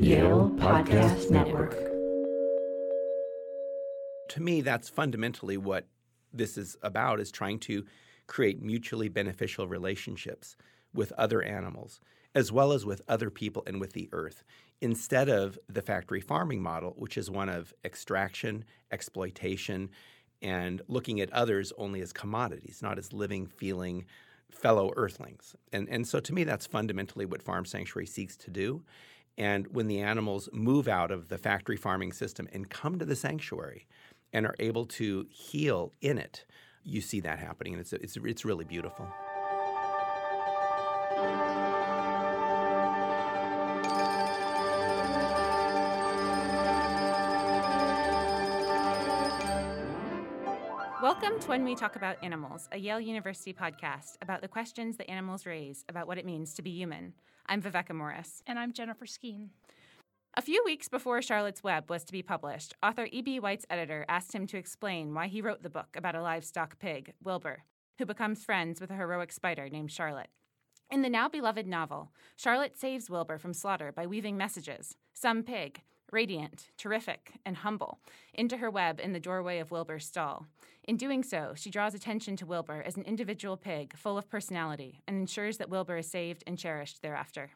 Yale Podcast Network. To me, that's fundamentally what this is about is trying to create mutually beneficial relationships with other animals as well as with other people and with the earth instead of the factory farming model which is one of extraction exploitation and looking at others only as commodities not as living feeling fellow earthlings. And, and so to me that's fundamentally what farm sanctuary seeks to do and when the animals move out of the factory farming system and come to the sanctuary and are able to heal in it, you see that happening, and it's it's it's really beautiful. To When We Talk About Animals, a Yale University podcast about the questions that animals raise about what it means to be human. I'm Viveca Morris. And I'm Jennifer Skene. A few weeks before Charlotte's Web was to be published, author E.B. White's editor asked him to explain why he wrote the book about a livestock pig, Wilbur, who becomes friends with a heroic spider named Charlotte. In the now beloved novel, Charlotte saves Wilbur from slaughter by weaving messages, some pig, radiant, terrific, and humble, into her web in the doorway of Wilbur's stall. In doing so, she draws attention to Wilbur as an individual pig full of personality and ensures that Wilbur is saved and cherished thereafter.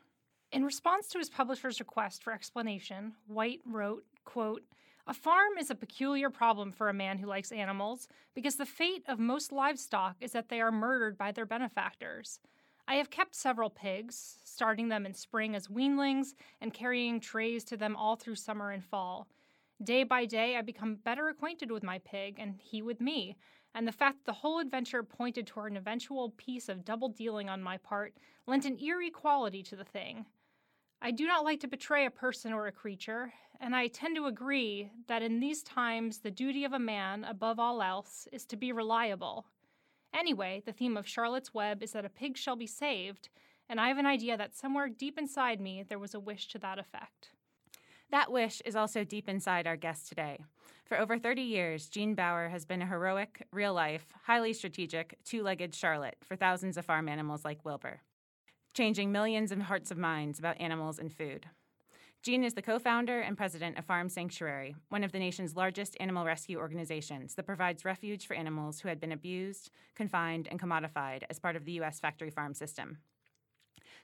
In response to his publisher's request for explanation, White wrote, quote, a farm is a peculiar problem for a man who likes animals because the fate of most livestock is that they are murdered by their benefactors. I have kept several pigs, starting them in spring as weanlings and carrying trays to them all through summer and fall. Day by day, I become better acquainted with my pig, and he with me, and the fact that the whole adventure pointed toward an eventual piece of double dealing on my part lent an eerie quality to the thing. I do not like to betray a person or a creature, and I tend to agree that in these times the duty of a man, above all else, is to be reliable. Anyway, the theme of Charlotte's Web is that a pig shall be saved, and I have an idea that somewhere deep inside me there was a wish to that effect. That wish is also deep inside our guest today. For over 30 years, Gene Baur has been a heroic, real life, highly strategic, two legged Charlotte for thousands of farm animals like Wilbur changing millions of hearts of minds about animals and food. Gene is the co founder and president of Farm Sanctuary, one of the nation's largest animal rescue organizations that provides refuge for animals who had been abused, confined, and commodified as part of the U.S. factory farm system.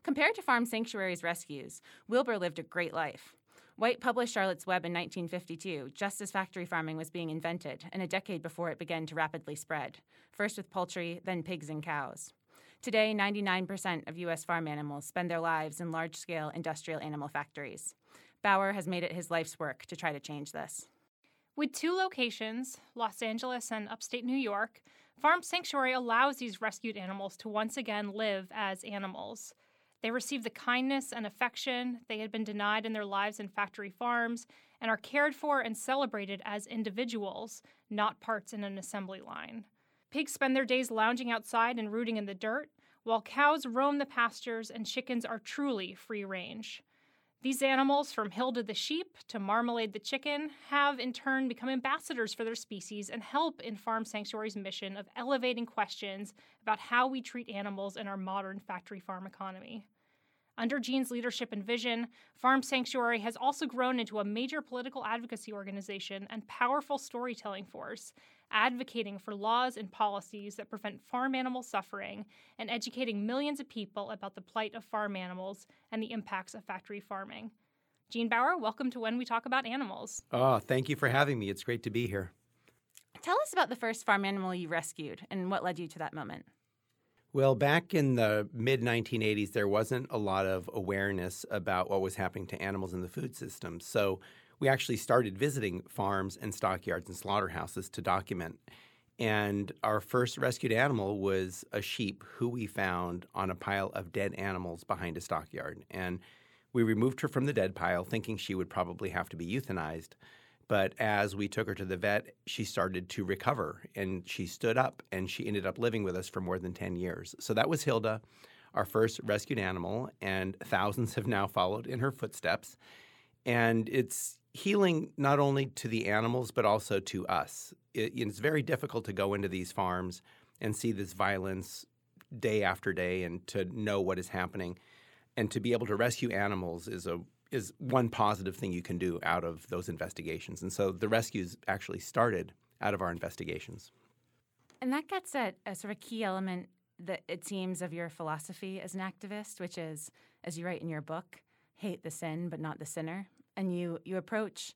Compared to Farm Sanctuary's rescues, Wilbur lived a great life. White published Charlotte's Web in 1952, just as factory farming was being invented, and a decade before it began to rapidly spread, first with poultry, then pigs and cows. Today, 99% of U.S. farm animals spend their lives in large scale industrial animal factories. Baur has made it his life's work to try to change this. With two locations, Los Angeles and upstate New York, Farm Sanctuary allows these rescued animals to once again live as animals. They receive the kindness and affection they had been denied in their lives in factory farms and are cared for and celebrated as individuals, not parts in an assembly line. Pigs spend their days lounging outside and rooting in the dirt, while cows roam the pastures and chickens are truly free range. These animals, from Hilda the sheep to Marmalade the chicken, have in turn become ambassadors for their species and help in Farm Sanctuary's mission of elevating questions about how we treat animals in our modern factory farm economy. Under Gene's leadership and vision, Farm Sanctuary has also grown into a major political advocacy organization and powerful storytelling force, advocating for laws and policies that prevent farm animal suffering and educating millions of people about the plight of farm animals and the impacts of factory farming. Gene Baur, welcome to When We Talk About Animals. Oh, thank you for having me. It's great to be here. Tell us about the first farm animal you rescued and what led you to that moment. Well, back in the mid 1980s, there wasn't a lot of awareness about what was happening to animals in the food system. So we actually started visiting farms and stockyards and slaughterhouses to document. And our first rescued animal was a sheep who we found on a pile of dead animals behind a stockyard. And we removed her from the dead pile, thinking she would probably have to be euthanized. But as we took her to the vet, she started to recover and she stood up and she ended up living with us for more than 10 years. So that was Hilda, our first rescued animal, and thousands have now followed in her footsteps. And it's healing not only to the animals, but also to us. It, it's very difficult to go into these farms and see this violence day after day and to know what is happening. And to be able to rescue animals is a is one positive thing you can do out of those investigations. And so the rescues actually started out of our investigations. And that gets at a sort of key element that it seems of your philosophy as an activist, which is, as you write in your book, hate the sin but not the sinner. And you you approach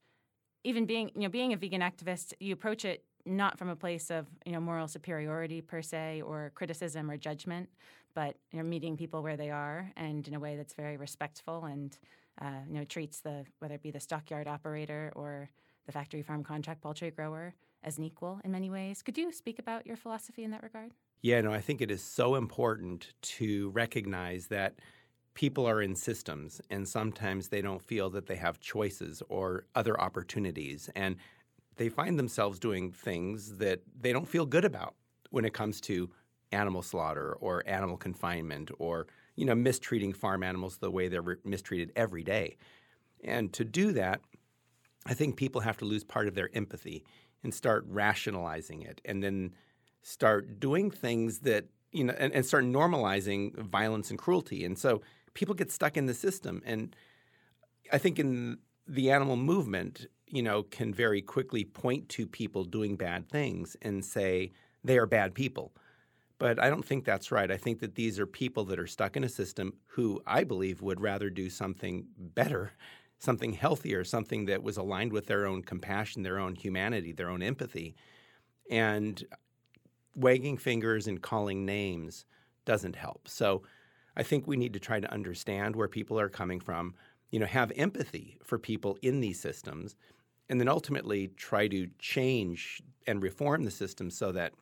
even being you know being a vegan activist, you approach it not from a place of you know moral superiority per se or criticism or judgment, but you know meeting people where they are and in a way that's very respectful and uh, you know treats the whether it be the stockyard operator or the factory farm contract poultry grower as an equal in many ways. Could you speak about your philosophy in that regard? Yeah, no, I think it is so important to recognize that people are in systems and sometimes they don't feel that they have choices or other opportunities. And they find themselves doing things that they don't feel good about when it comes to animal slaughter or animal confinement or you know mistreating farm animals the way they're mistreated every day. And to do that, I think people have to lose part of their empathy and start rationalizing it and then start doing things that you know and, and start normalizing violence and cruelty. And so people get stuck in the system. And I think in the animal movement, you know, can very quickly point to people doing bad things and say they are bad people. But I don't think that's right. I think that these are people that are stuck in a system who I believe would rather do something better, something healthier, something that was aligned with their own compassion, their own humanity, their own empathy. And wagging fingers and calling names doesn't help. So I think we need to try to understand where people are coming from, you know, have empathy for people in these systems, and then ultimately try to change and reform the system so that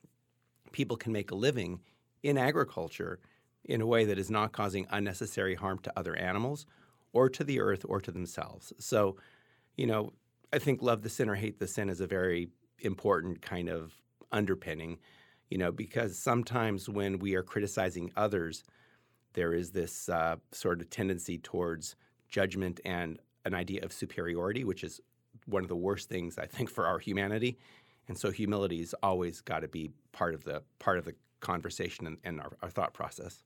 people can make a living in agriculture in a way that is not causing unnecessary harm to other animals or to the earth or to themselves. So, you know, I think love the sin or hate the sin is a very important kind of underpinning, you know, because sometimes when we are criticizing others, there is this uh, sort of tendency towards judgment and an idea of superiority, which is one of the worst things I think for our humanity. And so humility's always got to be part of the part of the conversation and, and our, our thought process.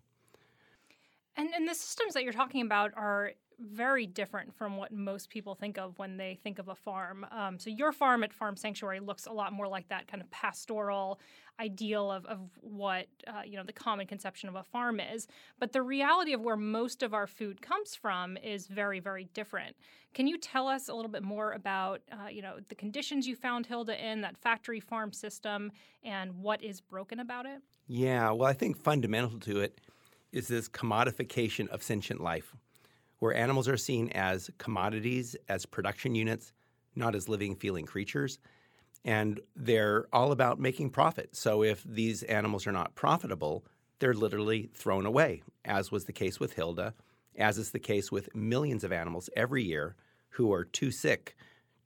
And, and the systems that you're talking about are very different from what most people think of when they think of a farm. Um, so your farm at Farm Sanctuary looks a lot more like that kind of pastoral ideal of, of what uh, you know the common conception of a farm is. But the reality of where most of our food comes from is very very different. Can you tell us a little bit more about uh, you know the conditions you found Hilda in that factory farm system and what is broken about it? Yeah, well, I think fundamental to it is this commodification of sentient life where animals are seen as commodities, as production units, not as living, feeling creatures. And they're all about making profit. So if these animals are not profitable, they're literally thrown away, as was the case with Hilda, as is the case with millions of animals every year who are too sick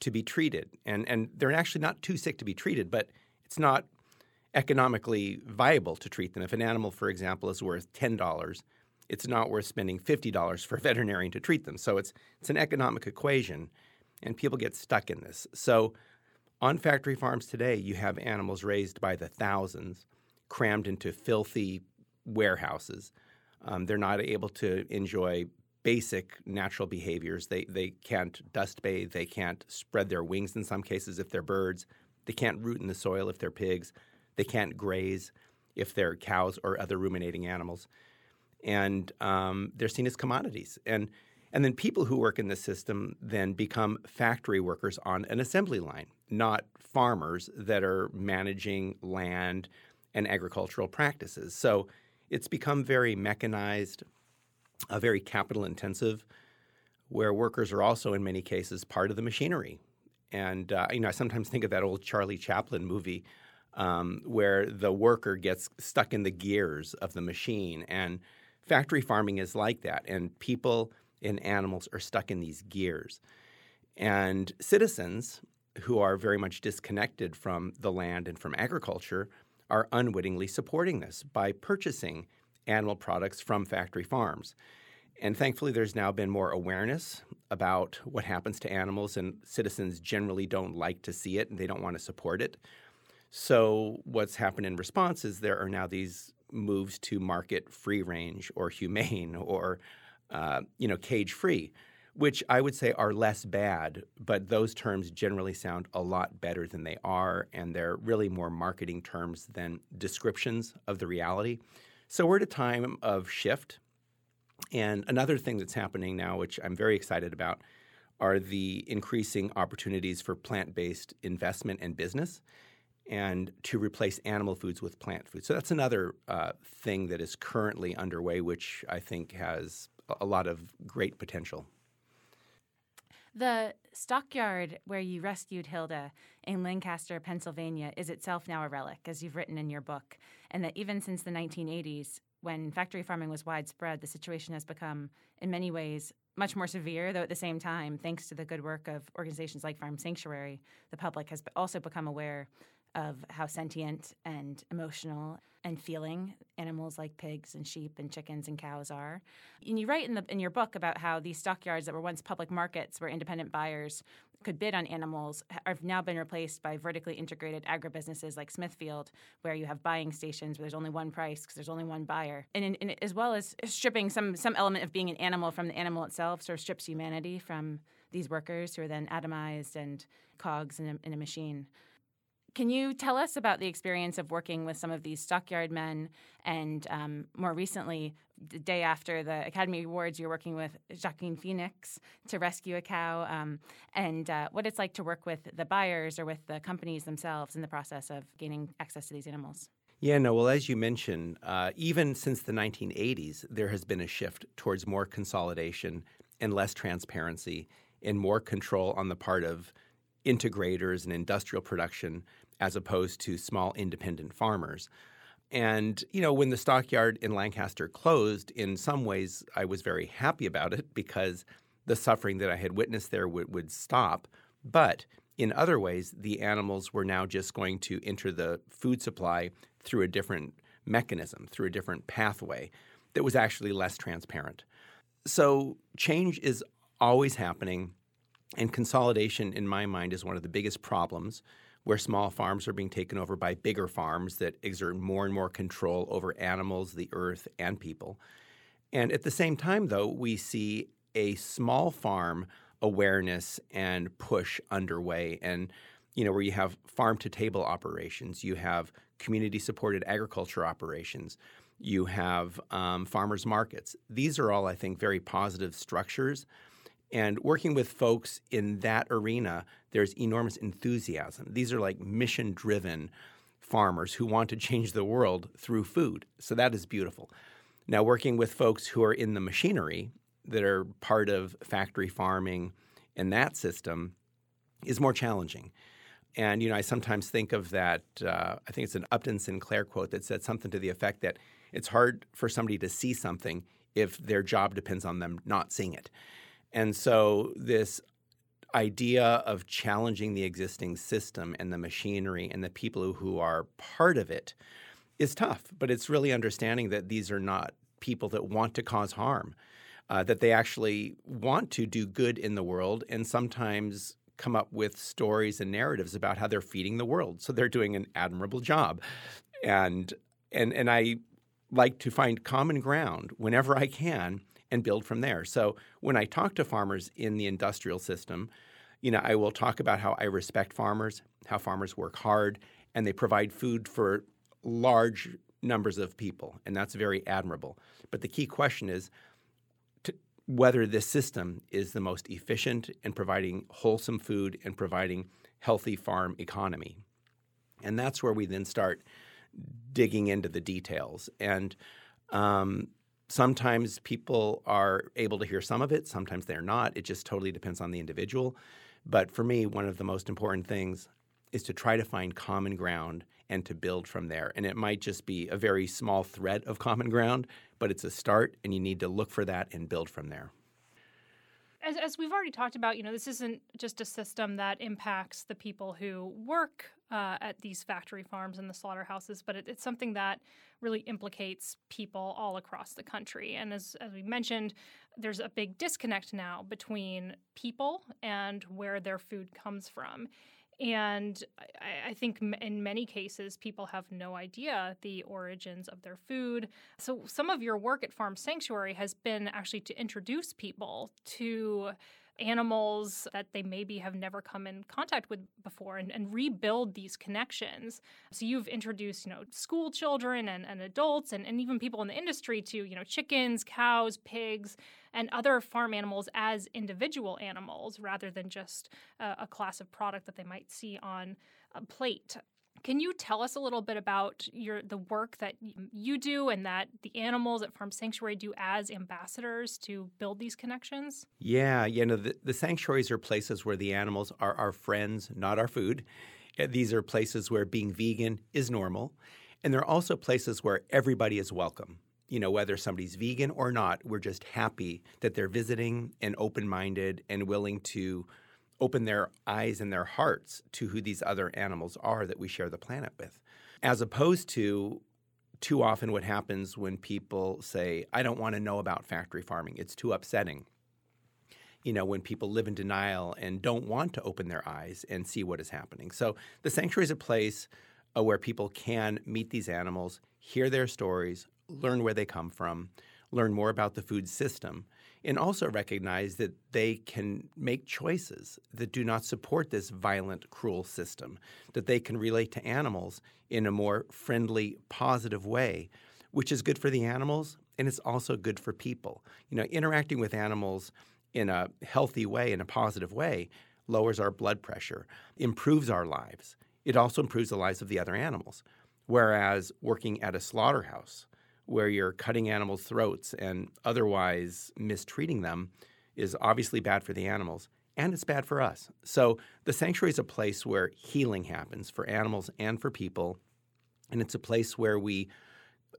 to be treated. And, and they're actually not too sick to be treated, but it's not economically viable to treat them. If an animal, for example, is worth $10, it's not worth spending $50 for a veterinarian to treat them. So it's, it's an economic equation, and people get stuck in this. So on factory farms today, you have animals raised by the thousands, crammed into filthy warehouses. Um, they're not able to enjoy basic natural behaviors. They, they can't dust bathe, they can't spread their wings in some cases if they're birds, they can't root in the soil if they're pigs, they can't graze if they're cows or other ruminating animals and um, they're seen as commodities. And and then people who work in the system then become factory workers on an assembly line, not farmers that are managing land and agricultural practices. So it's become very mechanized, uh, very capital intensive, where workers are also in many cases part of the machinery. And uh, you know, I sometimes think of that old Charlie Chaplin movie um, where the worker gets stuck in the gears of the machine and Factory farming is like that, and people and animals are stuck in these gears. And citizens who are very much disconnected from the land and from agriculture are unwittingly supporting this by purchasing animal products from factory farms. And thankfully, there's now been more awareness about what happens to animals, and citizens generally don't like to see it and they don't want to support it. So, what's happened in response is there are now these moves to market free range or humane or uh, you know cage free, which I would say are less bad, but those terms generally sound a lot better than they are, and they're really more marketing terms than descriptions of the reality. So we're at a time of shift. And another thing that's happening now, which I'm very excited about, are the increasing opportunities for plant based investment and business and to replace animal foods with plant foods. So that's another uh, thing that is currently underway, which I think has a lot of great potential. The stockyard where you rescued Hilda in Lancaster, Pennsylvania, is itself now a relic, as you've written in your book. And that even since the 1980s, when factory farming was widespread, the situation has become, in many ways, much more severe, though at the same time, thanks to the good work of organizations like Farm Sanctuary, the public has also become aware of how sentient and emotional and feeling animals like pigs and sheep and chickens and cows are. And you write in the in your book about how these stockyards that were once public markets where independent buyers could bid on animals have now been replaced by vertically integrated agribusinesses like Smithfield, where you have buying stations where there's only one price because there's only one buyer, and, in, as well as stripping some some element of being an animal from the animal itself, sort of strips humanity from these workers who are then atomized and cogs in a, in a machine. Can you tell us about the experience of working with some of these stockyard men and um, more recently, the day after the Academy Awards, you're working with Joaquin Phoenix to rescue a cow, um, and uh, what it's like to work with the buyers or with the companies themselves in the process of gaining access to these animals? Yeah, no, well, as you mentioned, uh, even since the 1980s, there has been a shift towards more consolidation and less transparency and more control on the part of integrators and industrial production as opposed to small independent farmers. And, you know, when the stockyard in Lancaster closed, in some ways I was very happy about it because the suffering that I had witnessed there would, would stop. But in other ways, the animals were now just going to enter the food supply through a different mechanism, through a different pathway that was actually less transparent. So change is always happening, and consolidation, in my mind, is one of the biggest problems where small farms are being taken over by bigger farms that exert more and more control over animals, the earth, and people. And at the same time, though, we see a small farm awareness and push underway. And, you know, where you have farm to table operations, you have community supported agriculture operations, you have um, farmers markets. These are all, I think, very positive structures and working with folks in that arena, there's enormous enthusiasm. These are like mission driven farmers who want to change the world through food. So that is beautiful. Now, working with folks who are in the machinery that are part of factory farming and that system is more challenging. And, you know, I sometimes think of that, uh, I think it's an Upton Sinclair quote that said something to the effect that it's hard for somebody to see something if their job depends on them not seeing it. And so this idea of challenging the existing system and the machinery and the people who are part of it is tough, but it's really understanding that these are not people that want to cause harm, uh, that they actually want to do good in the world and sometimes come up with stories and narratives about how they're feeding the world. So they're doing an admirable job. And and and I like to find common ground whenever I can and build from there. So when I talk to farmers in the industrial system, you know, I will talk about how I respect farmers, how farmers work hard, and they provide food for large numbers of people, and that's very admirable. But the key question is whether this system is the most efficient in providing wholesome food and providing healthy farm economy. And that's where we then start digging into the details. And um, sometimes people are able to hear some of it, sometimes they're not. It just totally depends on the individual. But for me, one of the most important things is to try to find common ground and to build from there. And it might just be a very small thread of common ground, but it's a start, and you need to look for that and build from there as, as we've already talked about, you know, this isn't just a system that impacts the people who work uh, at these factory farms and the slaughterhouses, but it, it's something that really implicates people all across the country. And as, as we mentioned, there's a big disconnect now between people and where their food comes from. And I, I, think in many cases, people have no idea the origins of their food. So, some of your work at Farm Sanctuary has been actually to introduce people to animals that they maybe have never come in contact with before and, and rebuild these connections. So you've introduced, you know, school children and, and adults and, and even people in the industry to, you know, chickens, cows, pigs, and other farm animals as individual animals rather than just a, a class of product that they might see on a plate. Can you tell us a little bit about your the work that you do and that the animals at Farm Sanctuary do as ambassadors to build these connections? Yeah, you know, the, the sanctuaries are places where the animals are our friends, not our food. Uh, these are places where being vegan is normal. And they're also places where everybody is welcome. You know, whether somebody's vegan or not, we're just happy that they're visiting and open minded and willing to open their eyes and their hearts to who these other animals are that we share the planet with, as opposed to too often what happens when people say, I don't want to know about factory farming, it's too upsetting. You know, when people live in denial and don't want to open their eyes and see what is happening. So, the sanctuary is a place uh, where people can meet these animals, hear their stories, learn where they come from, learn more about the food system, and also recognize that they can make choices that do not support this violent, cruel system, that they can relate to animals in a more friendly, positive way, which is good for the animals and it's also good for people. You know, interacting with animals in a healthy way, in a positive way, lowers our blood pressure, improves our lives. It also improves the lives of the other animals. Whereas working at a slaughterhouse, where you're cutting animals' throats and otherwise mistreating them is obviously bad for the animals and it's bad for us. So the sanctuary is a place where healing happens for animals and for people. And it's a place where we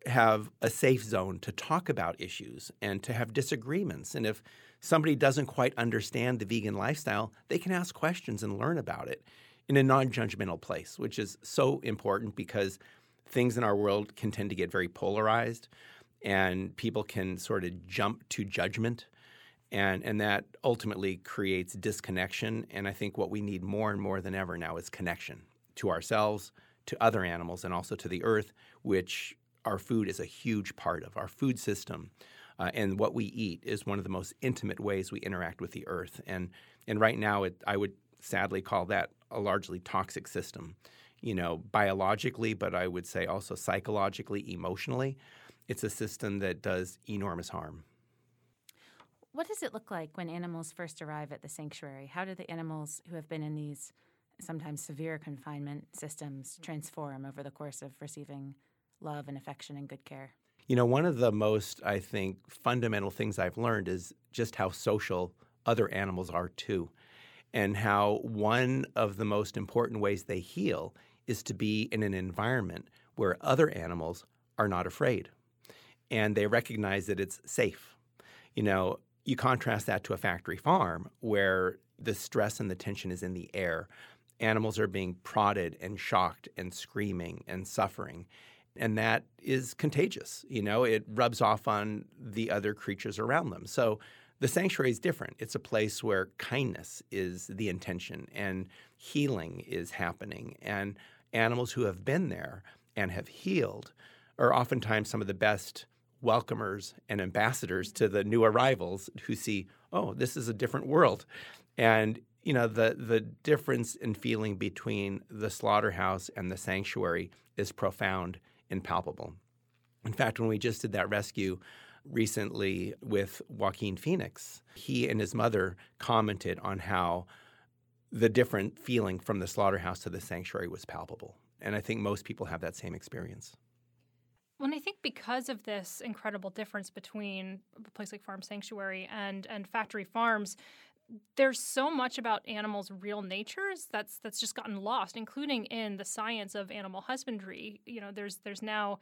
have a safe zone to talk about issues and to have disagreements. And if somebody doesn't quite understand the vegan lifestyle, they can ask questions and learn about it in a non judgmental place, which is so important because things in our world can tend to get very polarized and people can sort of jump to judgment and and that ultimately creates disconnection and i think what we need more and more than ever now is connection to ourselves to other animals and also to the earth which our food is a huge part of. Our food system uh, and what we eat is one of the most intimate ways we interact with the earth and and right now it, i would sadly call that a largely toxic system you know, biologically, but I would say also psychologically, emotionally. It's a system that does enormous harm. What does it look like when animals first arrive at the sanctuary? How do the animals who have been in these sometimes severe confinement systems transform over the course of receiving love and affection and good care? You know, one of the most, I think, fundamental things I've learned is just how social other animals are too, and how one of the most important ways they heal is to be in an environment where other animals are not afraid and they recognize that it's safe. You know, you contrast that to a factory farm where the stress and the tension is in the air. Animals are being prodded and shocked and screaming and suffering. And that is contagious. You know, it rubs off on the other creatures around them. So the sanctuary is different. It's a place where kindness is the intention and healing is happening. And animals who have been there and have healed are oftentimes some of the best welcomers and ambassadors to the new arrivals who see, oh, this is a different world. And you know the the difference in feeling between the slaughterhouse and the sanctuary is profound and palpable. In fact, when we just did that rescue recently with Joaquin Phoenix, he and his mother commented on how the different feeling from the slaughterhouse to the sanctuary was palpable. And I think most people have that same experience. Well, I think because of this incredible difference between a place like Farm Sanctuary and and factory farms, there's so much about animals' real natures that's that's just gotten lost, including in the science of animal husbandry. You know, there's there's now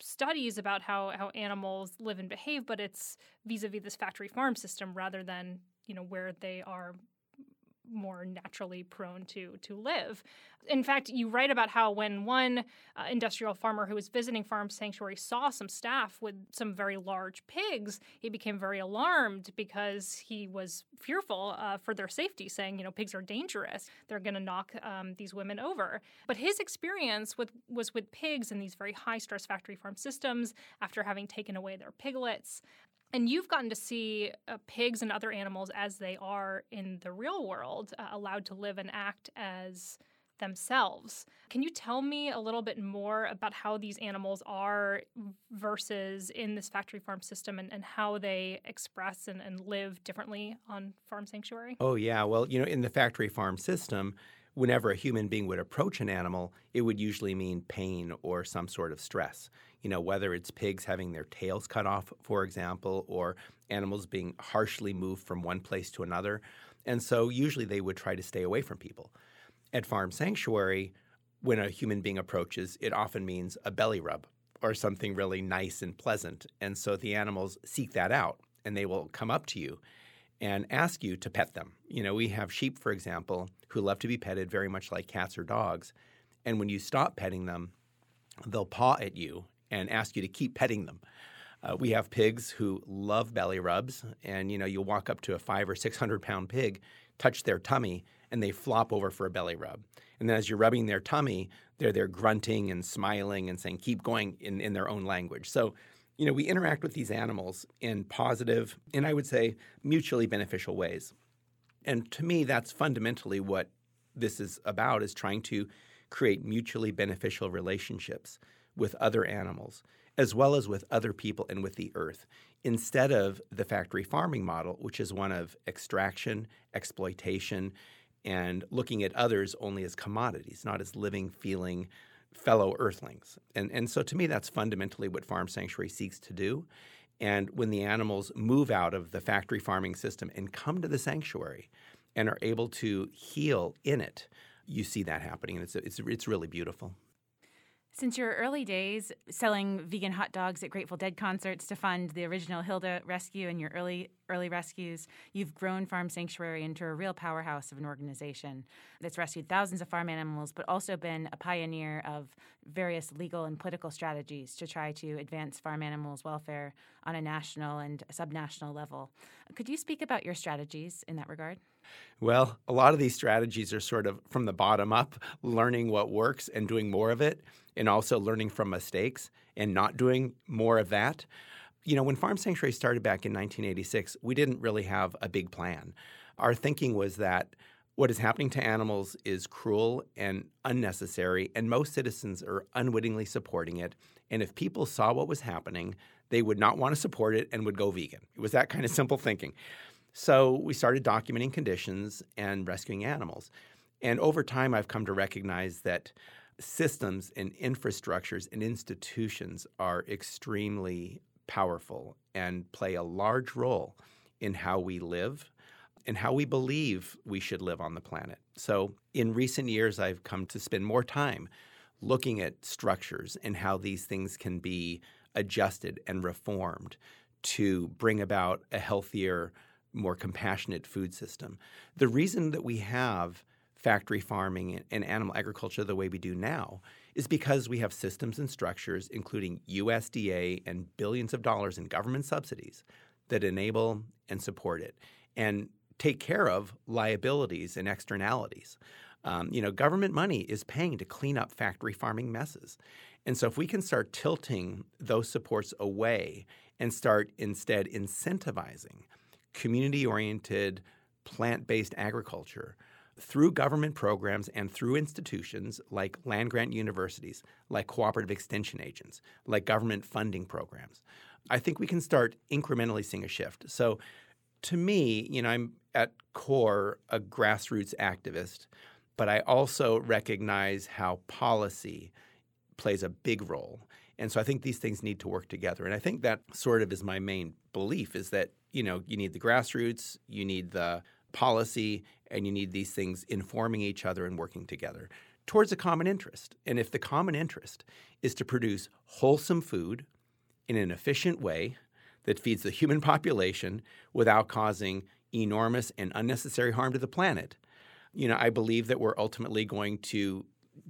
studies about how how animals live and behave, but it's vis-a-vis this factory farm system rather than you know where they are more naturally prone to to live. In fact, you write about how when one uh, industrial farmer who was visiting Farm Sanctuary saw some staff with some very large pigs, he became very alarmed because he was fearful uh, for their safety, saying, you know, pigs are dangerous. They're going to knock um, these women over. But his experience with was with pigs in these very high stress factory farm systems after having taken away their piglets. And you've gotten to see uh, pigs and other animals as they are in the real world, uh, allowed to live and act as themselves. Can you tell me a little bit more about how these animals are versus in this factory farm system and, and how they express and, and live differently on farm sanctuary? Oh, yeah. Well, you know, in the factory farm system, whenever a human being would approach an animal, it would usually mean pain or some sort of stress you know, whether it's pigs having their tails cut off, for example, or animals being harshly moved from one place to another. And so usually they would try to stay away from people. At Farm Sanctuary, when a human being approaches, it often means a belly rub or something really nice and pleasant. And so the animals seek that out and they will come up to you and ask you to pet them. You know, we have sheep, for example, who love to be petted very much like cats or dogs. And when you stop petting them, they'll paw at you and ask you to keep petting them. Uh, we have pigs who love belly rubs, and you know you'll walk up to a five or six hundred pound pig, touch their tummy, and they flop over for a belly rub. And then as you're rubbing their tummy, they're there grunting and smiling and saying "keep going" in, in their own language. So, you know, we interact with these animals in positive and I would say mutually beneficial ways. And to me, that's fundamentally what this is about: is trying to create mutually beneficial relationships with other animals, as well as with other people and with the earth, instead of the factory farming model, which is one of extraction, exploitation, and looking at others only as commodities, not as living, feeling fellow earthlings. And, and so to me, that's fundamentally what Farm Sanctuary seeks to do. And when the animals move out of the factory farming system and come to the sanctuary and are able to heal in it, you see that happening. And it's, it's, it's really beautiful. Since your early days selling vegan hot dogs at Grateful Dead concerts to fund the original Hilda rescue and your early early rescues, you've grown Farm Sanctuary into a real powerhouse of an organization that's rescued thousands of farm animals, but also been a pioneer of various legal and political strategies to try to advance farm animals' welfare on a national and subnational level. Could you speak about your strategies in that regard? Well, a lot of these strategies are sort of from the bottom up, learning what works and doing more of it, and also learning from mistakes and not doing more of that. You know, when Farm Sanctuary started back in 1986, we didn't really have a big plan. Our thinking was that what is happening to animals is cruel and unnecessary, and most citizens are unwittingly supporting it. And if people saw what was happening, they would not want to support it and would go vegan. It was that kind of simple thinking. So we started documenting conditions and rescuing animals. And over time, I've come to recognize that systems and infrastructures and institutions are extremely powerful and play a large role in how we live and how we believe we should live on the planet. So, in recent years, I've come to spend more time looking at structures and how these things can be adjusted and reformed to bring about a healthier, more compassionate food system. The reason that we have factory farming and animal agriculture the way we do now is because we have systems and structures, including USDA and billions of dollars in government subsidies, that enable and support it and take care of liabilities and externalities. Um, you know, government money is paying to clean up factory farming messes. And so, if we can start tilting those supports away and start instead incentivizing community oriented, plant based agriculture through government programs and through institutions like land grant universities, like cooperative extension agents, like government funding programs, I think we can start incrementally seeing a shift. So, to me, you know, I'm at core a grassroots activist, but I also recognize how policy plays a big role. And so I think these things need to work together. And I think that sort of is my main belief is that, you know, you need the grassroots, you need the policy, and you need these things informing each other and working together towards a common interest. And if the common interest is to produce wholesome food in an efficient way that feeds the human population without causing enormous and unnecessary harm to the planet, you know, I believe that we're ultimately going to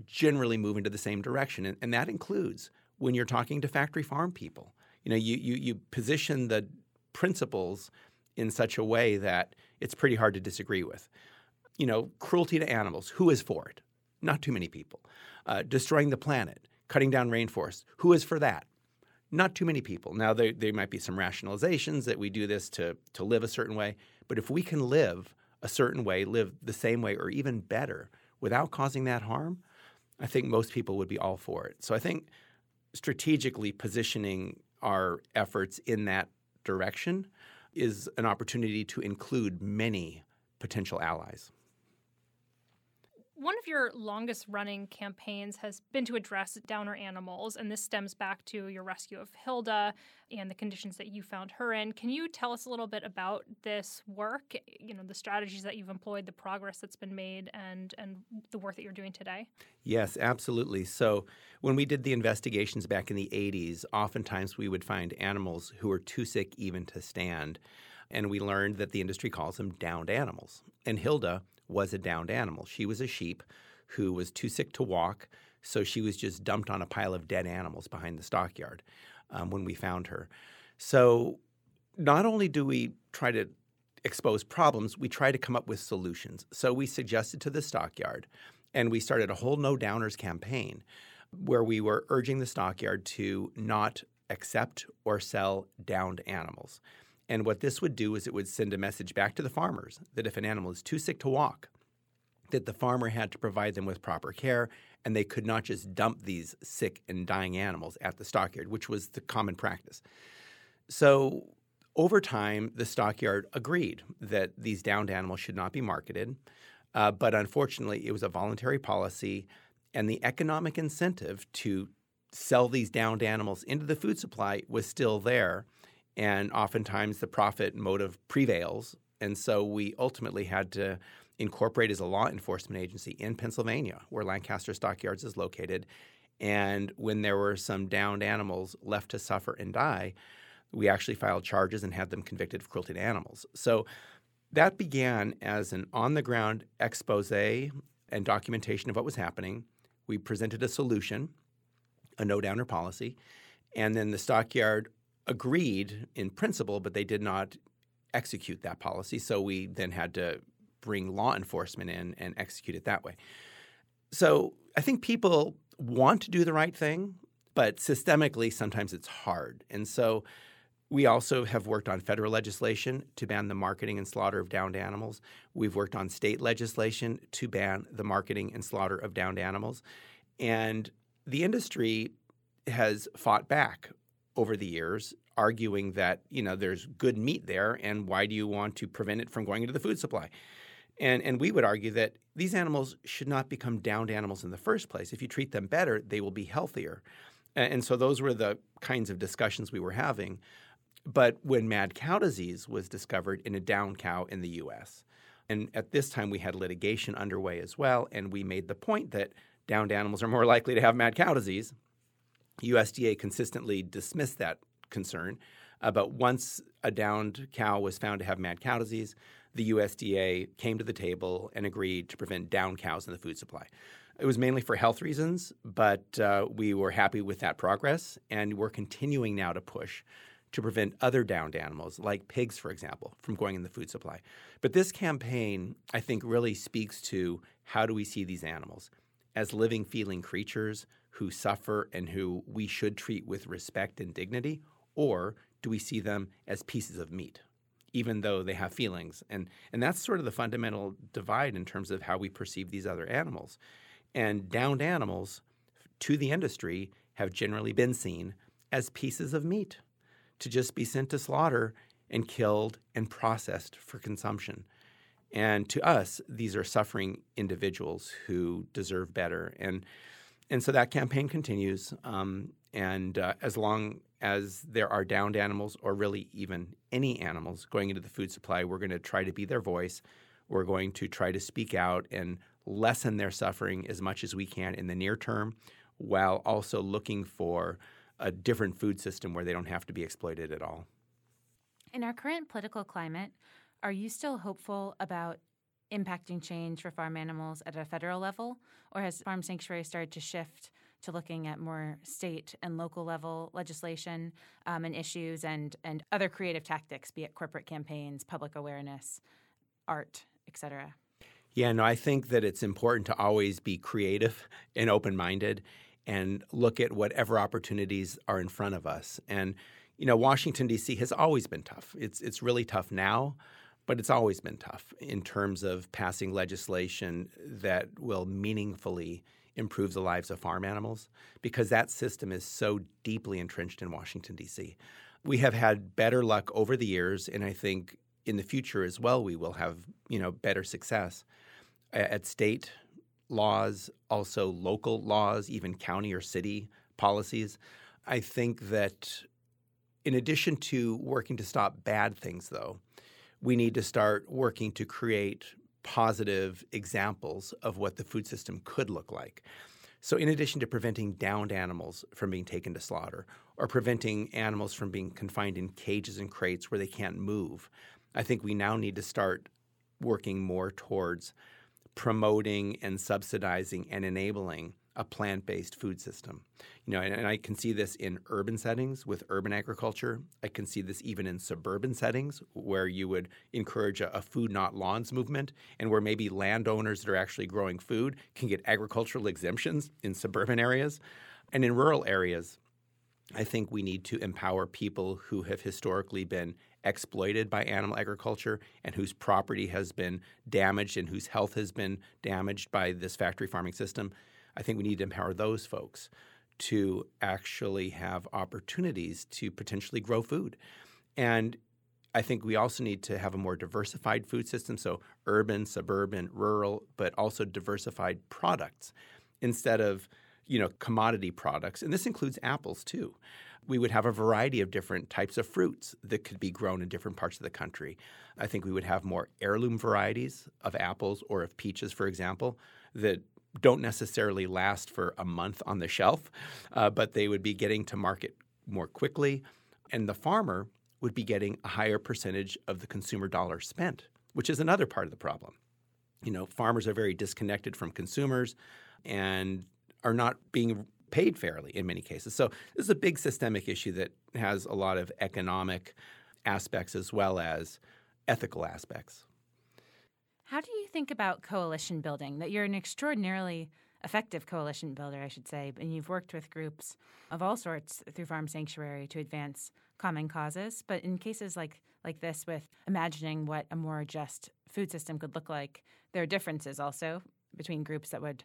generally move into the same direction. And, and that includes when you're talking to factory farm people. You know, you, you, you position the principles in such a way that it's pretty hard to disagree with. You know, cruelty to animals, who is for it? Not too many people. Uh, destroying the planet, cutting down rainforests, who is for that? Not too many people. Now, there, there might be some rationalizations that we do this to, to live a certain way, but if we can live a certain way, live the same way, or even better without causing that harm, I think most people would be all for it. So I think strategically positioning our efforts in that direction is an opportunity to include many potential allies. One of your longest running campaigns has been to address downer animals, and this stems back to your rescue of Hilda and the conditions that you found her in. Can you tell us a little bit about this work, you know, the strategies that you've employed, the progress that's been made, and, and the work that you're doing today? Yes, absolutely. So, when we did the investigations back in the 80s, oftentimes we would find animals who were too sick even to stand. And we learned that the industry calls them downed animals. And Hilda was a downed animal. She was a sheep who was too sick to walk, so she was just dumped on a pile of dead animals behind the stockyard um, when we found her. So not only do we try to expose problems, we try to come up with solutions. So we suggested to the stockyard, and we started a whole no downers campaign where we were urging the stockyard to not accept or sell downed animals. And what this would do is it would send a message back to the farmers that if an animal is too sick to walk, that the farmer had to provide them with proper care and they could not just dump these sick and dying animals at the stockyard, which was the common practice. So over time, the stockyard agreed that these downed animals should not be marketed. Uh, but unfortunately, it was a voluntary policy, and the economic incentive to sell these downed animals into the food supply was still there and oftentimes the profit motive prevails. And so we ultimately had to incorporate as a law enforcement agency in Pennsylvania, where Lancaster Stockyards is located. And when there were some downed animals left to suffer and die, we actually filed charges and had them convicted of cruelty to animals. So that began as an on the ground expose and documentation of what was happening. We presented a solution, a no downer policy, and then the stockyard agreed in principle, but they did not execute that policy. So we then had to bring law enforcement in and execute it that way. So I think people want to do the right thing, but systemically, sometimes it's hard. And so we also have worked on federal legislation to ban the marketing and slaughter of downed animals. We've worked on state legislation to ban the marketing and slaughter of downed animals. And the industry has fought back over the years, arguing that you know there's good meat there, and why do you want to prevent it from going into the food supply? And and we would argue that these animals should not become downed animals in the first place. If you treat them better, they will be healthier. And, and so those were the kinds of discussions we were having. But when mad cow disease was discovered in a down cow in the U.S., and at this time we had litigation underway as well, and we made the point that downed animals are more likely to have mad cow disease USDA consistently dismissed that concern. Uh, but once a downed cow was found to have mad cow disease, the USDA came to the table and agreed to prevent downed cows in the food supply. It was mainly for health reasons, but uh, we were happy with that progress, and we're continuing now to push to prevent other downed animals, like pigs, for example, from going in the food supply. But this campaign, I think, really speaks to how do we see these animals as living, feeling creatures who suffer and who we should treat with respect and dignity? Or do we see them as pieces of meat, even though they have feelings? And, and that's sort of the fundamental divide in terms of how we perceive these other animals. And downed animals to the industry have generally been seen as pieces of meat to just be sent to slaughter and killed and processed for consumption. And to us, these are suffering individuals who deserve better. And and so that campaign continues. Um, and uh, as long as there are downed animals, or really even any animals going into the food supply, we're going to try to be their voice. We're going to try to speak out and lessen their suffering as much as we can in the near term, while also looking for a different food system where they don't have to be exploited at all. In our current political climate, are you still hopeful about impacting change for farm animals at a federal level, or has Farm Sanctuary started to shift to looking at more state and local level legislation um, and issues and, and other creative tactics, be it corporate campaigns, public awareness, art, et cetera? Yeah, no, I think that it's important to always be creative and open minded and look at whatever opportunities are in front of us. And, you know, Washington, D.C. has always been tough. It's, it's really tough now, but it's always been tough in terms of passing legislation that will meaningfully improve the lives of farm animals because that system is so deeply entrenched in Washington, D.C. We have had better luck over the years, and I think in the future as well, we will have you know better success at state laws, also local laws, even county or city policies. I think that in addition to working to stop bad things, though, we need to start working to create positive examples of what the food system could look like. So, in addition to preventing downed animals from being taken to slaughter or preventing animals from being confined in cages and crates where they can't move, I think we now need to start working more towards promoting and subsidizing and enabling a plant-based food system. You know, and, and, I can see this in urban settings with urban agriculture. I can see this even in suburban settings where you would encourage a, a, food not lawns movement and where maybe landowners that are actually growing food can get agricultural exemptions in suburban areas. And in rural areas, I think we need to empower people who have historically been exploited by animal agriculture and whose property has been damaged and whose health has been damaged by this factory farming system. I think we need to empower those folks to actually have opportunities to potentially grow food. And I think we also need to have a more diversified food system, so urban, suburban, rural, but also diversified products instead of you know commodity products. And this includes apples too we would have a variety of different types of fruits that could be grown in different parts of the country. I think we would have more heirloom varieties of apples or of peaches, for example, that don't necessarily last for a month on the shelf, uh, but they would be getting to market more quickly. And the farmer would be getting a higher percentage of the consumer dollar spent, which is another part of the problem. You know, farmers are very disconnected from consumers and are not being paid fairly in many cases. So this is a big systemic issue that has a lot of economic aspects as well as ethical aspects. How do you think about coalition building? That you're an extraordinarily effective coalition builder, I should say, and you've worked with groups of all sorts through Farm Sanctuary to advance common causes. But in cases like like this, with imagining what a more just food system could look like, there are differences also between groups that would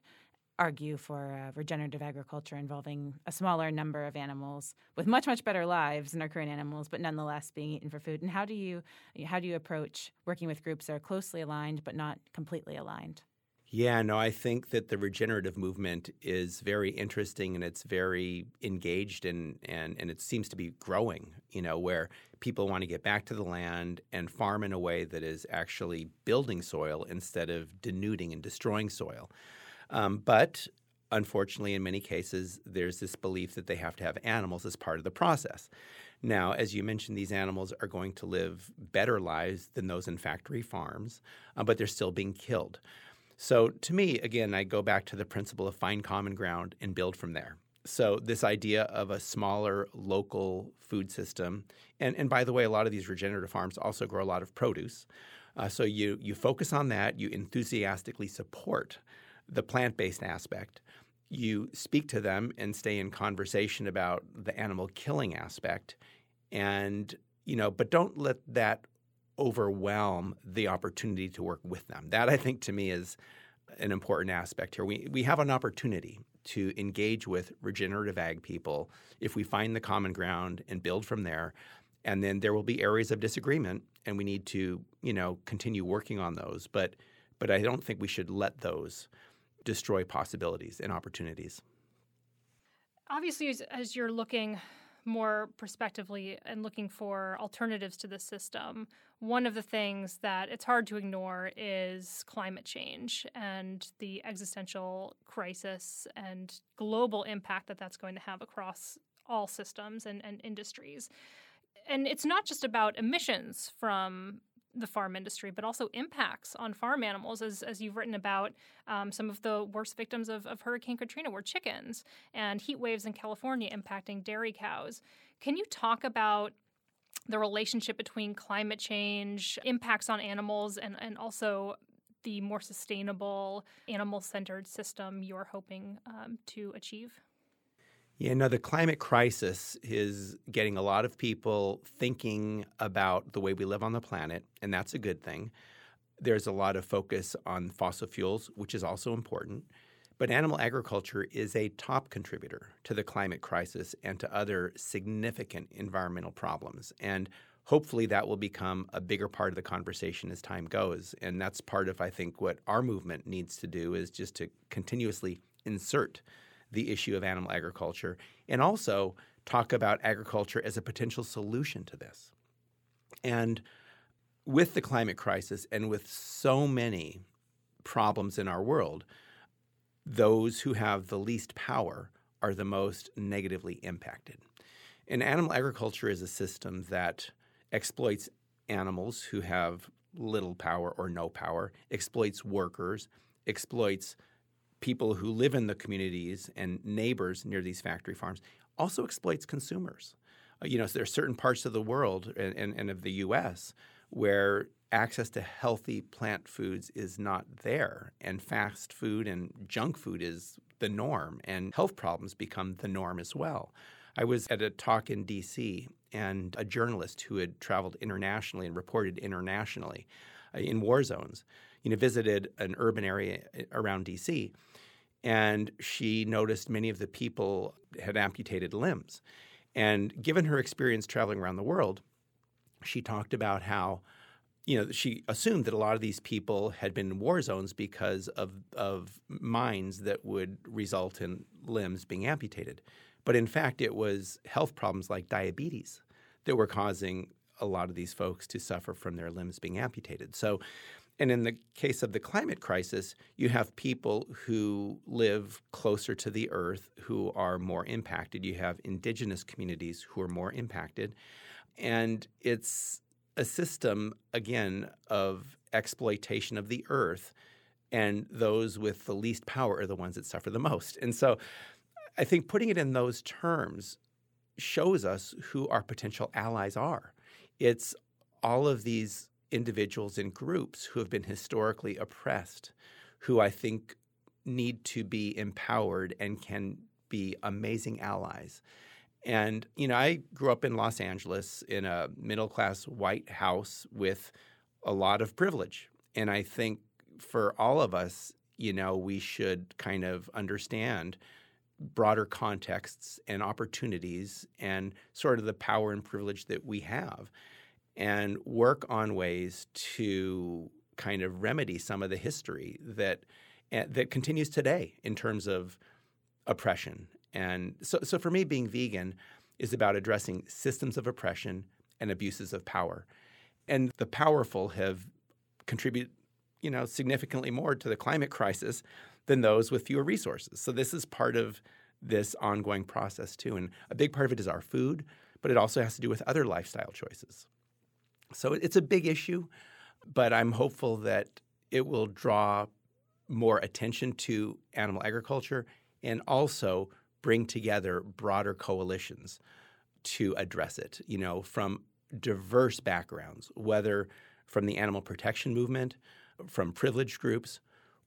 argue for uh, regenerative agriculture involving a smaller number of animals with much much better lives than our current animals but nonetheless being eaten for food and how do you how do you approach working with groups that are closely aligned but not completely aligned yeah, no, I think that the regenerative movement is very interesting and it's very engaged and, and, and it seems to be growing, you know, where people want to get back to the land and farm in a way that is actually building soil instead of denuding and destroying soil. Um, but unfortunately, in many cases, there's this belief that they have to have animals as part of the process. Now, as you mentioned, these animals are going to live better lives than those in factory farms, uh, but they're still being killed. So, to me, again, I go back to the principle of find common ground and build from there. So, this idea of a smaller local food system, and, and by the way, a lot of these regenerative farms also grow a lot of produce. Uh, so, you, you focus on that, you enthusiastically support the plant based aspect. You speak to them and stay in conversation about the animal killing aspect. And, you know, but don't let that overwhelm the opportunity to work with them. That I think to me is an important aspect here. We, we have an opportunity to engage with regenerative ag people if we find the common ground and build from there. And then there will be areas of disagreement, and we need to, you know, continue working on those. But but I don't think we should let those destroy possibilities and opportunities. Obviously, as, you're looking more prospectively and looking for alternatives to the system, one of the things that it's hard to ignore is climate change and the existential crisis and global impact that that's going to have across all systems and, and industries. And it's not just about emissions from the farm industry, but also impacts on farm animals, as, as you've written about. Um, some of the worst victims of, of Hurricane Katrina were chickens, and heat waves in California impacting dairy cows. Can you talk about the relationship between climate change, impacts on animals, and, and also the more sustainable animal centered system you're hoping um, to achieve? Yeah, no, the climate crisis is getting a lot of people thinking about the way we live on the planet, and that's a good thing. There's a lot of focus on fossil fuels, which is also important. But animal agriculture is a top contributor to the climate crisis and to other significant environmental problems. And hopefully that will become a bigger part of the conversation as time goes. And that's part of, I think, what our movement needs to do is just to continuously insert the issue of animal agriculture and also talk about agriculture as a potential solution to this. And with the climate crisis and with so many problems in our world, those who have the least power are the most negatively impacted. And animal agriculture is a system that exploits animals who have little power or no power, exploits workers, exploits people who live in the communities and neighbors near these factory farms, also exploits consumers. Uh, you know, so there are certain parts of the world and, and, and of the U.S. where access to healthy plant foods is not there, and fast food and junk food is the norm, and health problems become the norm as well. I was at a talk in D.C., and a journalist who had traveled internationally and reported internationally uh, in war zones, you know, visited an urban area uh, around D.C., and she noticed many of the people had amputated limbs. And given her experience traveling around the world, she talked about how you know, she assumed that a lot of these people had been in war zones because of, of mines that would result in limbs being amputated. But in fact, it was health problems like diabetes that were causing a lot of these folks to suffer from their limbs being amputated. So, and in the case of the climate crisis, you have people who live closer to the earth who are more impacted. You have indigenous communities who are more impacted. And it's a system, again, of exploitation of the earth, and those with the least power are the ones that suffer the most. And so I think putting it in those terms shows us who our potential allies are. It's all of these individuals and groups who have been historically oppressed, who I think need to be empowered and can be amazing allies. And, you know, I grew up in Los Angeles in a middle class white house with a lot of privilege. And I think for all of us, you know, we should kind of understand broader contexts and opportunities and sort of the power and privilege that we have and work on ways to kind of remedy some of the history that eh, that continues today in terms of oppression and so, so for me, being vegan is about addressing systems of oppression and abuses of power. And the powerful have contributed, you know, significantly more to the climate crisis than those with fewer resources. So this is part of this ongoing process too. And a big part of it is our food, but it also has to do with other lifestyle choices. So it's a big issue, but I'm hopeful that it will draw more attention to animal agriculture and also bring together broader coalitions to address it, you know, from diverse backgrounds, whether from the animal protection movement, from privileged groups,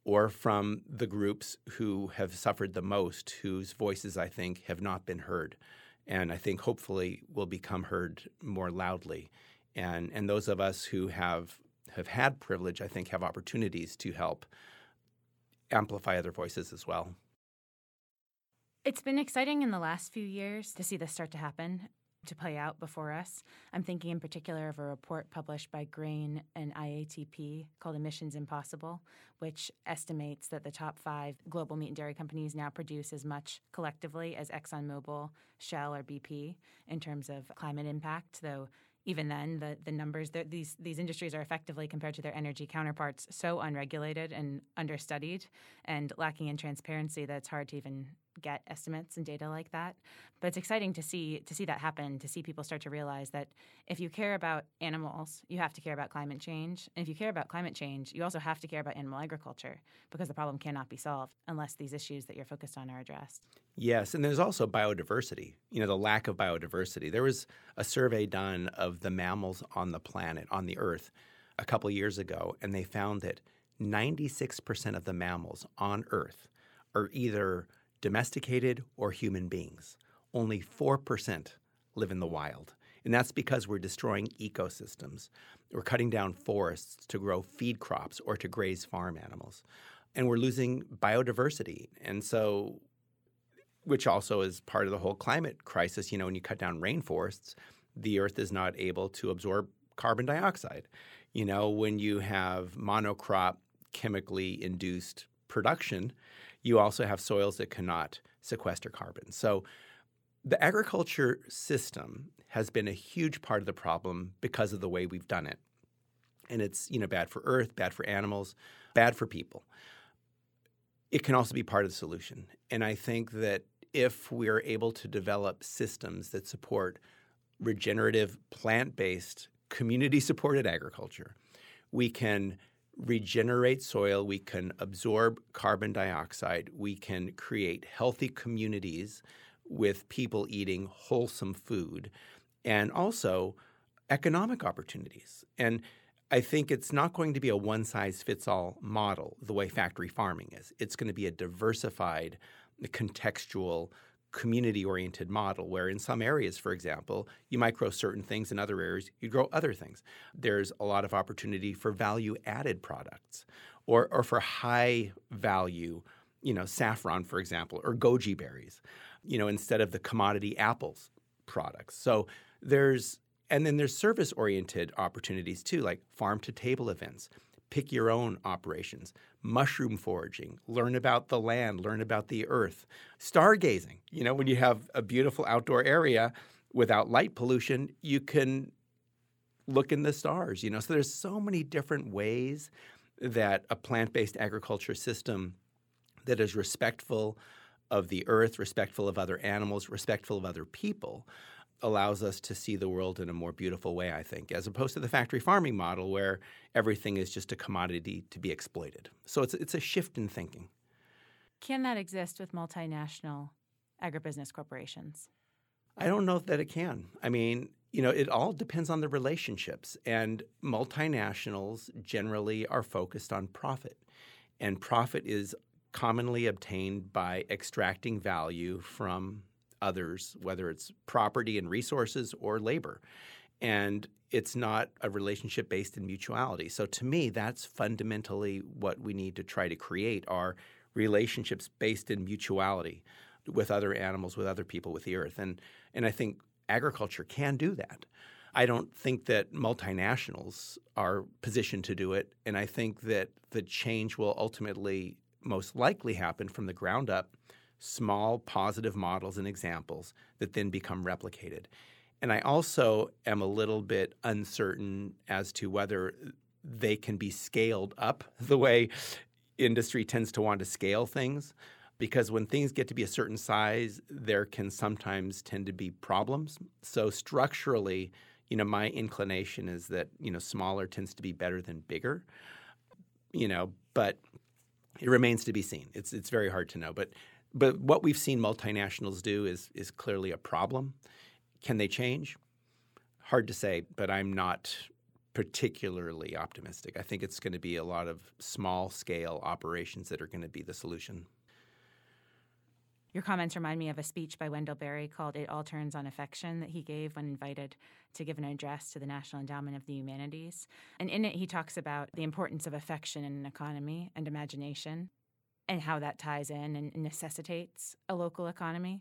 or from the groups who have suffered the most, whose voices I think have not been heard. And I think hopefully will become heard more loudly. And, and those of us who have, have had privilege, I think, have opportunities to help amplify other voices as well. It's been exciting in the last few years to see this start to happen, to play out before us. I'm thinking in particular of a report published by Grain and IATP called Emissions Impossible, which estimates that the top five global meat and dairy companies now produce as much collectively as ExxonMobil, Shell, or BP in terms of climate impact, though even then, the, the numbers, these, these industries are effectively, compared to their energy counterparts, so unregulated and understudied and lacking in transparency that it's hard to even get estimates and data like that. But it's exciting to see to see that happen, to see people start to realize that if you care about animals, you have to care about climate change. And if you care about climate change, you also have to care about animal agriculture because the problem cannot be solved unless these issues that you're focused on are addressed. Yes, and there's also biodiversity, you know, the lack of biodiversity. There was a survey done of the mammals on the planet, on the earth, a couple years ago, and they found that 96% of the mammals on earth are either domesticated or human beings. Only 4% live in the wild. And that's because we're destroying ecosystems. We're cutting down forests to grow feed crops or to graze farm animals. And we're losing biodiversity. And so, which also is part of the whole climate crisis. You know, when you cut down rainforests, the earth is not able to absorb carbon dioxide. You know, when you have monocrop chemically induced production, you also have soils that cannot sequester carbon. So the agriculture system has been a huge part of the problem because of the way we've done it. And it's, you know, bad for earth, bad for animals, bad for people. It can also be part of the solution. And I think that if we're able to develop systems that support regenerative, plant based, community supported agriculture, we can regenerate soil, we can absorb carbon dioxide, we can create healthy communities with people eating wholesome food, and also economic opportunities. And I think it's not going to be a one size fits all model the way factory farming is. It's going to be a diversified, contextual, community oriented model where in some areas for example you might grow certain things in other areas you grow other things. There's a lot of opportunity for value added products or, or for high value you know saffron for example or goji berries you know instead of the commodity apples products. So there's and then there's service oriented opportunities too like farm to table events pick your own operations, mushroom foraging, learn about the land, learn about the earth, stargazing. You know, when you have a beautiful outdoor area without light pollution, you can look in the stars, you know. So there's so many different ways that a plant-based agriculture system that is respectful of the earth, respectful of other animals, respectful of other people allows us to see the world in a more beautiful way, I think, as opposed to the factory farming model where everything is just a commodity to be exploited. So it's, it's a shift in thinking. Can that exist with multinational agribusiness corporations? I don't know that it can. I mean, you know, it all depends on the relationships. And multinationals generally are focused on profit. And profit is commonly obtained by extracting value from others, whether it's property and resources or labor. And it's not a relationship based in mutuality. So to me, that's fundamentally what we need to try to create are relationships based in mutuality with other animals, with other people, with the earth. And and I think agriculture can do that. I don't think that multinationals are positioned to do it. And I think that the change will ultimately most likely happen from the ground up small positive models and examples that then become replicated. And I also am a little bit uncertain as to whether they can be scaled up the way industry tends to want to scale things. Because when things get to be a certain size, there can sometimes tend to be problems. So structurally, you know, my inclination is that, you know, smaller tends to be better than bigger. You know, but it remains to be seen. It's it's very hard to know. But but what we've seen multinationals do is is clearly a problem. Can they change? Hard to say, but I'm not particularly optimistic. I think it's going to be a lot of small scale operations that are going to be the solution. Your comments remind me of a speech by Wendell Berry called It All Turns on Affection that he gave when invited to give an address to the National Endowment of the Humanities. And in it, he talks about the importance of affection in an economy and imagination and how that ties in and necessitates a local economy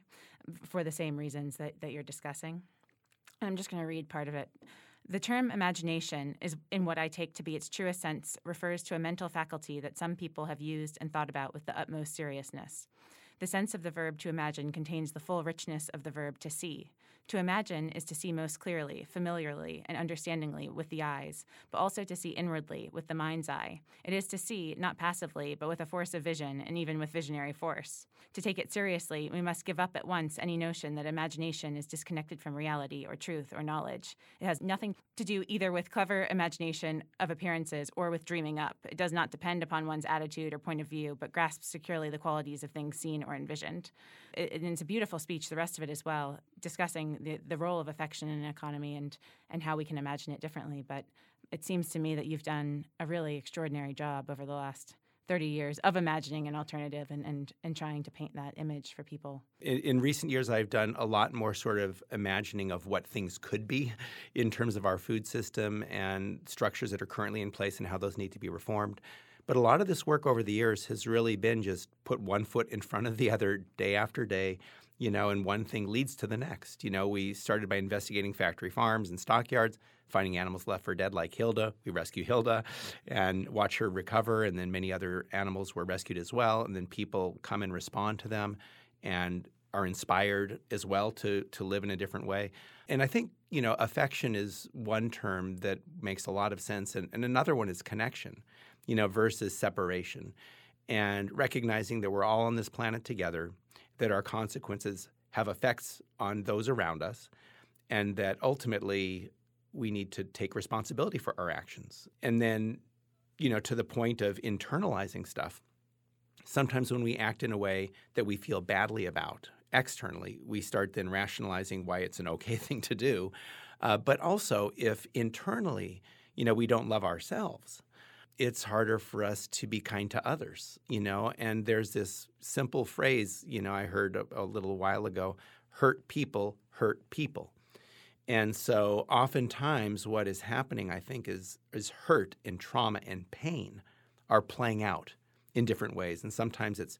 for the same reasons that, that you're discussing. I'm just going to read part of it. The term imagination is, in what I take to be its truest sense, refers to a mental faculty that some people have used and thought about with the utmost seriousness. The sense of the verb to imagine contains the full richness of the verb to see. To imagine is to see most clearly, familiarly, and understandingly with the eyes, but also to see inwardly with the mind's eye. It is to see, not passively, but with a force of vision, and even with visionary force. To take it seriously, we must give up at once any notion that imagination is disconnected from reality or truth or knowledge. It has nothing to do either with clever imagination of appearances or with dreaming up. It does not depend upon one's attitude or point of view, but grasps securely the qualities of things seen or envisioned. It, and it's a beautiful speech, the rest of it as well, discussing the, the role of affection in an economy and, and how we can imagine it differently. But it seems to me that you've done a really extraordinary job over the last 30 years of imagining an alternative and, and, and trying to paint that image for people. In, in, recent years, I've done a lot more sort of imagining of what things could be in terms of our food system and structures that are currently in place and how those need to be reformed. But a lot of this work over the years has really been just put one foot in front of the other day after day you know, and one thing leads to the next. You know, we started by investigating factory farms and stockyards, finding animals left for dead like Hilda. We rescue Hilda and watch her recover, and then many other animals were rescued as well. And then people come and respond to them and are inspired as well to to live in a different way. And I think, you know, affection is one term that makes a lot of sense. And, and another one is connection, you know, versus separation. And recognizing that we're all on this planet together that our consequences have effects on those around us, and that ultimately we need to take responsibility for our actions. And then, you know, to the point of internalizing stuff, sometimes when we act in a way that we feel badly about externally, we start then rationalizing why it's an okay thing to do. Uh, but also, if internally, you know, we don't love ourselves, it's harder for us to be kind to others, you know. And there's this simple phrase, you know, I heard a, a little while ago hurt people hurt people. And so oftentimes what is happening, I think, is, is hurt and trauma and pain are playing out in different ways. And sometimes it's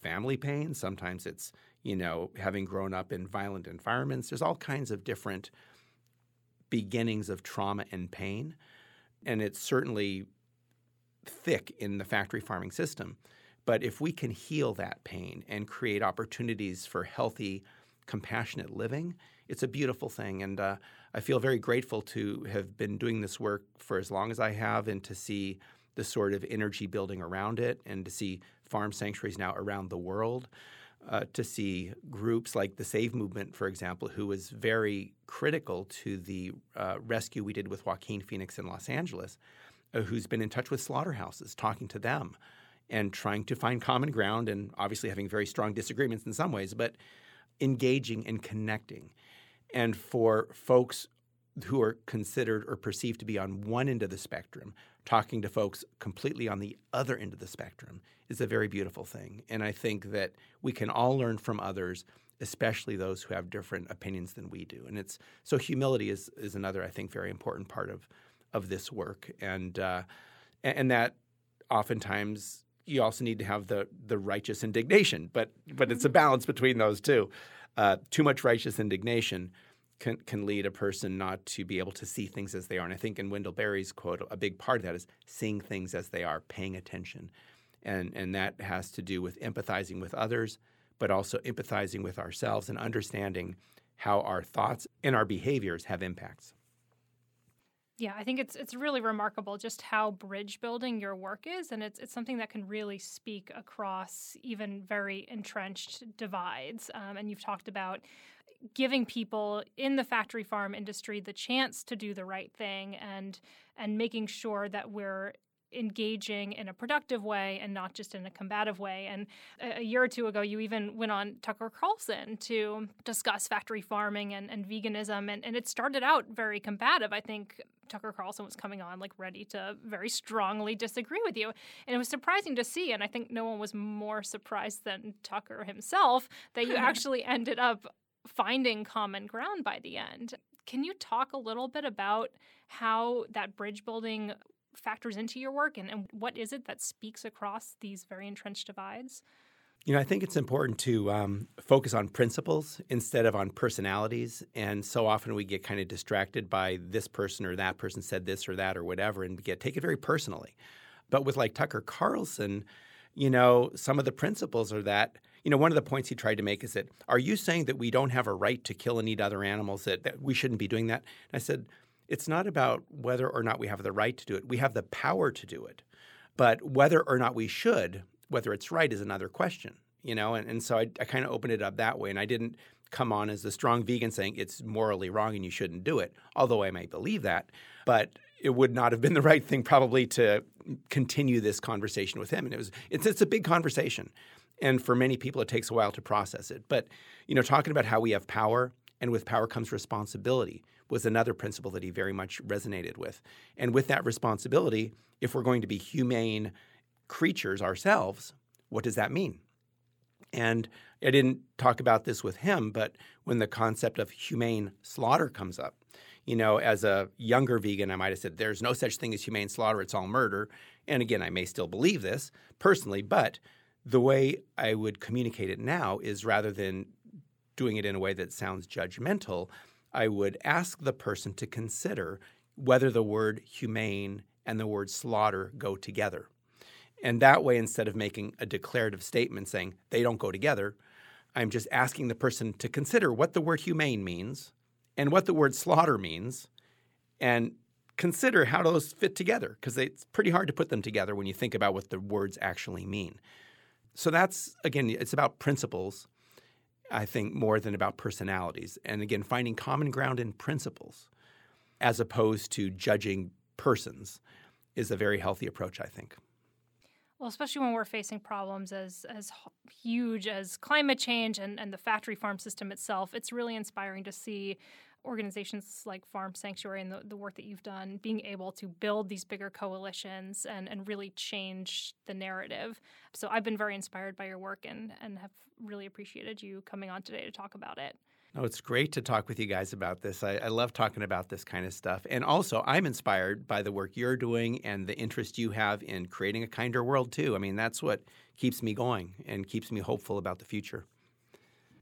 family pain, sometimes it's, you know, having grown up in violent environments. There's all kinds of different beginnings of trauma and pain. And it's certainly thick in the factory farming system. But if we can heal that pain and create opportunities for healthy, compassionate living, it's a beautiful thing. And uh, I feel very grateful to have been doing this work for as long as I have and to see the sort of energy building around it and to see farm sanctuaries now around the world. Uh, to see groups like the Save Movement, for example, who was very critical to the uh, rescue we did with Joaquin Phoenix in Los Angeles, Uh, who's been in touch with slaughterhouses, talking to them and trying to find common ground and obviously having very strong disagreements in some ways, but engaging and connecting. And for folks who are considered or perceived to be on one end of the spectrum, talking to folks completely on the other end of the spectrum is a very beautiful thing. And I think that we can all learn from others, especially those who have different opinions than we do. And it's so humility is is another I think very important part of of this work, and uh, and that oftentimes you also need to have the the righteous indignation, but but it's a balance between those two. Uh, too much righteous indignation can can lead a person not to be able to see things as they are. And I think in Wendell Berry's quote, a big part of that is seeing things as they are, paying attention, and and that has to do with empathizing with others, but also empathizing with ourselves and understanding how our thoughts and our behaviors have impacts. Yeah, I think it's it's really remarkable just how bridge building your work is, and it's it's something that can really speak across even very entrenched divides. Um, and you've talked about giving people in the factory farm industry the chance to do the right thing and and making sure that we're engaging in a productive way and not just in a combative way. And a, year or two ago, you even went on Tucker Carlson to discuss factory farming and, and veganism. And, and it started out very combative. I think Tucker Carlson was coming on like ready to very strongly disagree with you. And it was surprising to see. And I think no one was more surprised than Tucker himself that you actually ended up finding common ground by the end. Can you talk a little bit about how that bridge building factors into your work and, and what is it that speaks across these very entrenched divides? You know, I think it's important to um, focus on principles instead of on personalities. And so often we get kind of distracted by this person or that person said this or that or whatever, and get take it very personally. But with like Tucker Carlson, you know, some of the principles are that you know, one of the points he tried to make is that, are you saying that we don't have a right to kill and eat other animals, that, that we shouldn't be doing that? And I said, it's not about whether or not we have the right to do it. We have the power to do it. But whether or not we should, whether it's right, is another question, you know? And, and so I, I kind of opened it up that way. And I didn't come on as a strong vegan saying it's morally wrong and you shouldn't do it, although I might believe that. But it would not have been the right thing probably to continue this conversation with him. And it was it's it's a big conversation. And for many people it takes a while to process it. But, you know, talking about how we have power and with power comes responsibility was another principle that he very much resonated with. And with that responsibility, if we're going to be humane creatures ourselves, what does that mean? And I didn't talk about this with him, but when the concept of humane slaughter comes up, you know, as a younger vegan, I might have said, there's no such thing as humane slaughter, it's all murder. And again, I may still believe this personally, but the way I would communicate it now is rather than doing it in a way that sounds judgmental, I would ask the person to consider whether the word humane and the word slaughter go together. And that way, instead of making a declarative statement saying they don't go together, I'm just asking the person to consider what the word humane means and what the word slaughter means and consider how those fit together because it's pretty hard to put them together when you think about what the words actually mean. So that's, again, it's about principles, I think, more than about personalities. And again, finding common ground in principles as opposed to judging persons is a very healthy approach, I think. Well, especially when we're facing problems as as huge as climate change and, and the factory farm system itself, it's really inspiring to see organizations like Farm Sanctuary and the, the work that you've done being able to build these bigger coalitions and, and really change the narrative. So I've been very inspired by your work and, and have really appreciated you coming on today to talk about it. No, it's great to talk with you guys about this. I, I, love talking about this kind of stuff. And also, I'm inspired by the work you're doing and the interest you have in creating a kinder world, too. I mean, that's what keeps me going and keeps me hopeful about the future.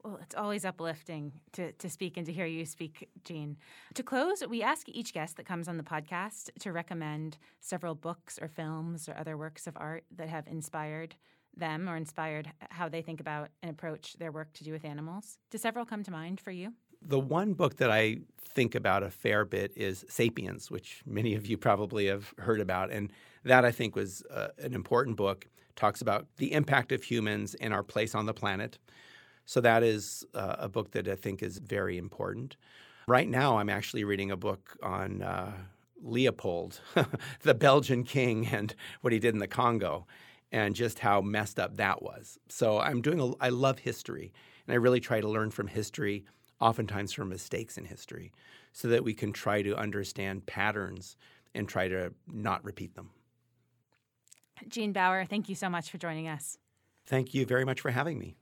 Well, it's always uplifting to, to speak and to hear you speak, Gene. To close, we ask each guest that comes on the podcast to recommend several books or films or other works of art that have inspired them or inspired how they think about and approach their work to do with animals. Do several come to mind for you? The one book that I think about a fair bit is Sapiens, which many of you probably have heard about. And that I think was uh, an important book. Talks about the impact of humans and our place on the planet. So that is uh, a book that I think is very important. Right now, I'm actually reading a book on uh, Leopold, the Belgian king, and what he did in the Congo and just how messed up that was. So I'm doing a, I love history and I really try to learn from history, oftentimes from mistakes in history, so that we can try to understand patterns and try to not repeat them. Gene Baur, thank you so much for joining us. Thank you very much for having me.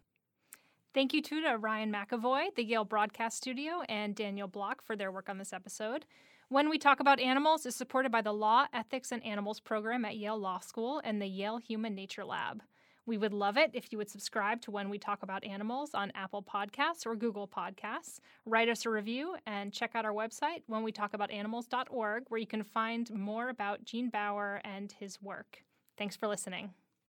Thank you too to Ryan McAvoy, the Yale Broadcast Studio, and Daniel Block for their work on this episode. When We Talk About Animals is supported by the Law, Ethics, and Animals program at Yale Law School and the Yale Human Nature Lab. We would love it if you would subscribe to When We Talk About Animals on Apple Podcasts or Google Podcasts. Write us a review and check out our website, whenwetalkaboutanimals.org, where you can find more about Gene Baur and his work. Thanks for listening.